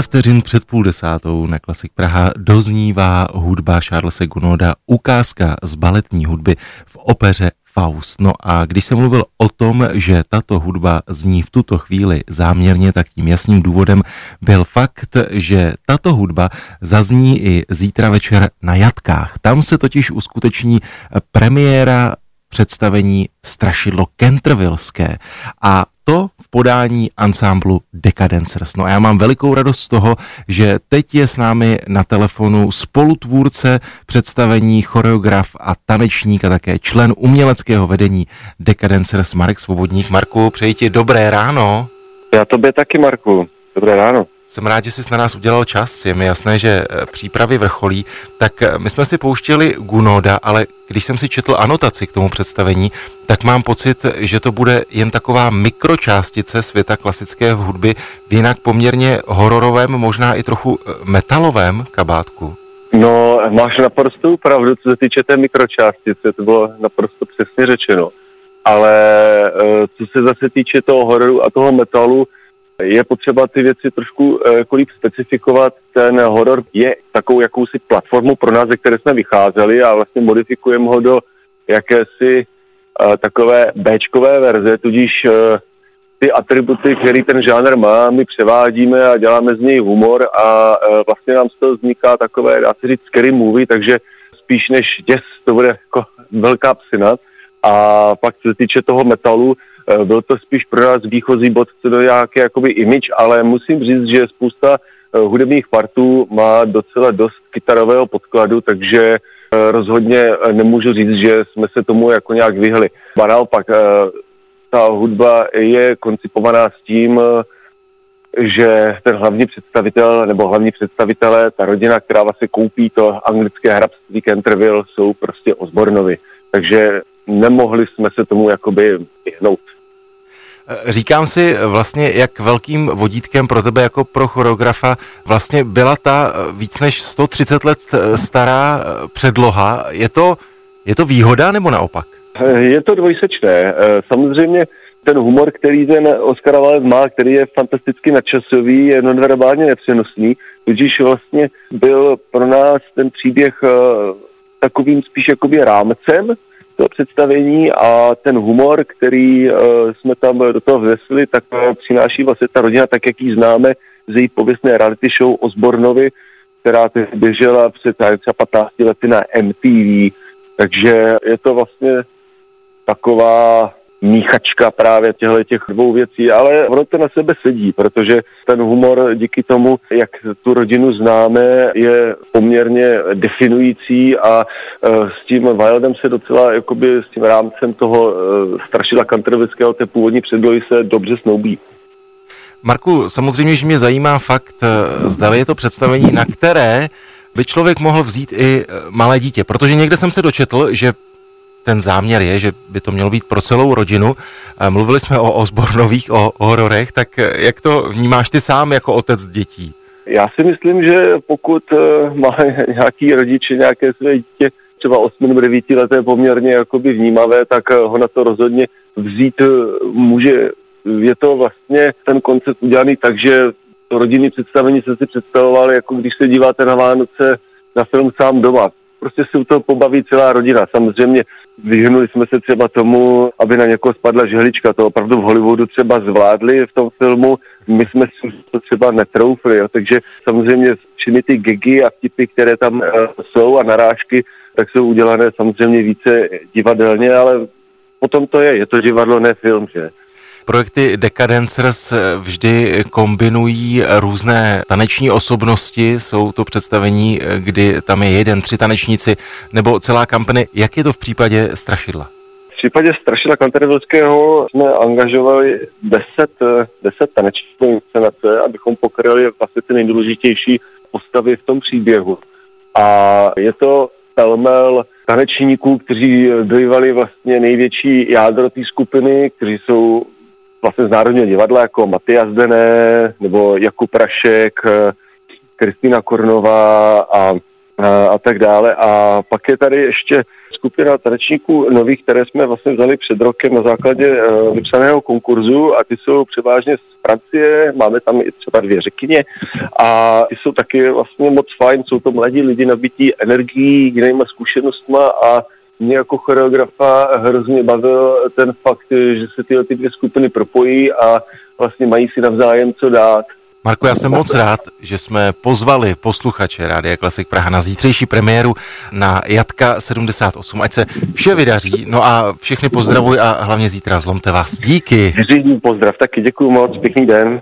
Pár vteřin před půl desátou na Klasik Praha doznívá hudba Charlesa Gunoda, ukázka z baletní hudby v opeře Faust. No a když jsem mluvil o tom, že tato hudba zní v tuto chvíli záměrně, tak tím jasným důvodem byl fakt, že tato hudba zazní i zítra večer na Jatkách. Tam se totiž uskuteční premiéra představení Strašidlo Kentrvilské a to v podání ansámblu Decadencers. No a já mám velikou radost z toho, že teď je s námi na telefonu spolutvůrce představení, choreograf a tanečník a také člen uměleckého vedení Decadencers Marek Svobodník. Marku, přeji ti dobré ráno. Já tobě taky, Marku. Dobré ráno. Jsem rád, že jsi na nás udělal čas. Je mi jasné, že eh, přípravy vrcholí. Tak eh, my jsme si pouštěli Gunoda, ale když jsem si četl anotaci k tomu představení, tak mám pocit, že to bude jen taková mikročástice světa klasické hudby v jinak poměrně hororovém, možná i trochu eh, metalovém kabátku. No, máš naprosto pravdu, co se týče té mikročástice, to bylo naprosto přesně řečeno. Ale co se zase týče toho hororu a toho metalu, je potřeba ty věci trošku jako líp specifikovat. Ten horor je takovou jakousi platformu pro nás, ze které jsme vycházeli a vlastně modifikujeme ho do jakési uh, takové Bčkové verze, tudíž uh, ty atributy, který ten žánr má, my převádíme a děláme z něj humor a vlastně nám z toho vzniká takové, dá se říct, scary movie, takže spíš než děs, to bude jako velká psina. A pak co se týče toho metalu, Eh, byl to spíš pro nás výchozí bod co do nějaké jakoby image, ale musím říct, že spousta eh, hudebních partů má docela dost kytarového podkladu, takže eh, rozhodně nemůžu říct, že jsme se tomu jako nějak vyhli. A naopak, ta hudba je koncipovaná s tím, že ten hlavní představitel nebo hlavní představitelé, ta rodina, která vlastně koupí to anglické hrabství Canterville, jsou prostě ozbornovi. Takže nemohli jsme se tomu jakoby vyhnout. Říkám si vlastně, jak velkým vodítkem pro tebe jako pro choreografa vlastně byla ta víc než 130 let stará předloha. Je to, je to výhoda nebo naopak? Je to dvojsečné. Samozřejmě ten humor, který ten Oscar Wilde má, který je fantasticky nadčasový, je nonverbálně nepřenosný, tudíž vlastně byl pro nás ten příběh eh, takovým spíš jakoby rámcem, toho představení a ten humor, který uh, jsme tam do toho vnesli, tak uh, přináší vlastně ta rodina, tak jak ji známe z její pověstné reality show o Zbornovi, která teď běžela před třeba 15 lety na MTV. Takže je to vlastně taková míchačka právě těchto těch dvou věcí, ale ono to na sebe sedí, protože ten humor díky tomu, jak tu rodinu známe, je poměrně definující a uh, s tím Wildem se docela, jakoby s tím rámcem toho uh, strašidla kantrovického té původní předlohy se dobře snoubí. Marku, samozřejmě, že mě zajímá fakt, e, zda je to představení, na které by člověk mohl vzít i malé dítě, protože někde jsem se dočetl, že ten záměr je, že by to mělo být pro celou rodinu. Mluvili jsme o Osbornových, o hororech, tak jak to vnímáš ty sám jako otec dětí? Já si myslím, že pokud eh, má nějaký rodič nějaké své dítě, třeba 8 nebo 9 leté poměrně jakoby vnímavé, tak eh, ho na to rozhodně vzít eh, může. Je to vlastně ten koncept udělaný tak, že to rodinné představení se si představoval, jako když se díváte na Vánoce na film sám doma. Prostě si u toho pobaví celá rodina. Samozřejmě Vyhnuli jsme se třeba tomu, aby na někoho spadla žehlička. To opravdu v Hollywoodu třeba zvládli v tom filmu, my jsme si to třeba netroufli. Jo. Takže samozřejmě všechny ty gigy a vtipy, které tam uh, jsou a narážky, tak jsou udělané samozřejmě více divadelně, ale potom to je, je to divadlo, ne film, že? Projekty Decadencers vždy kombinují různé taneční osobnosti, jsou to představení, kdy tam je jeden, tři tanečníci nebo celá kampany. Jak je to v případě Strašidla? V případě Strašidla Kantervilského jsme angažovali deset, deset tanečníků inscenace, abychom pokryli vlastně ty nejdůležitější postavy v tom příběhu. A je to pelmel tanečníků, kteří bývali vlastně největší jádro té skupiny, kteří jsou vlastně z Národního divadla jako Matyas Dené nebo Jakub Prašek, eh, Kristýna Kornová a, a, a tak dále. A pak je tady ještě skupina tanečníků nových, které jsme vlastně vzali před rokem na základě uh, vypsaného konkurzu a ty jsou převážně z Francie, máme tam i třeba dvě řekyně a ty jsou taky vlastně moc fajn, jsou to mladí lidi nabití energií, jinýma zkušenostma a mě jako choreografa hrozně bavil ten fakt, že se tyhle ty dvě skupiny propojí a vlastně mají si navzájem co dát. Marko, já jsem moc rád, že jsme pozvali posluchače Rádia Klasik Praha na zítřejší premiéru na Jatka 78. Ať se vše vydaří, no a všechny pozdravuj a hlavně zítra zlomte vás. Díky. Řídní pozdrav, taky děkuji moc, pěkný den.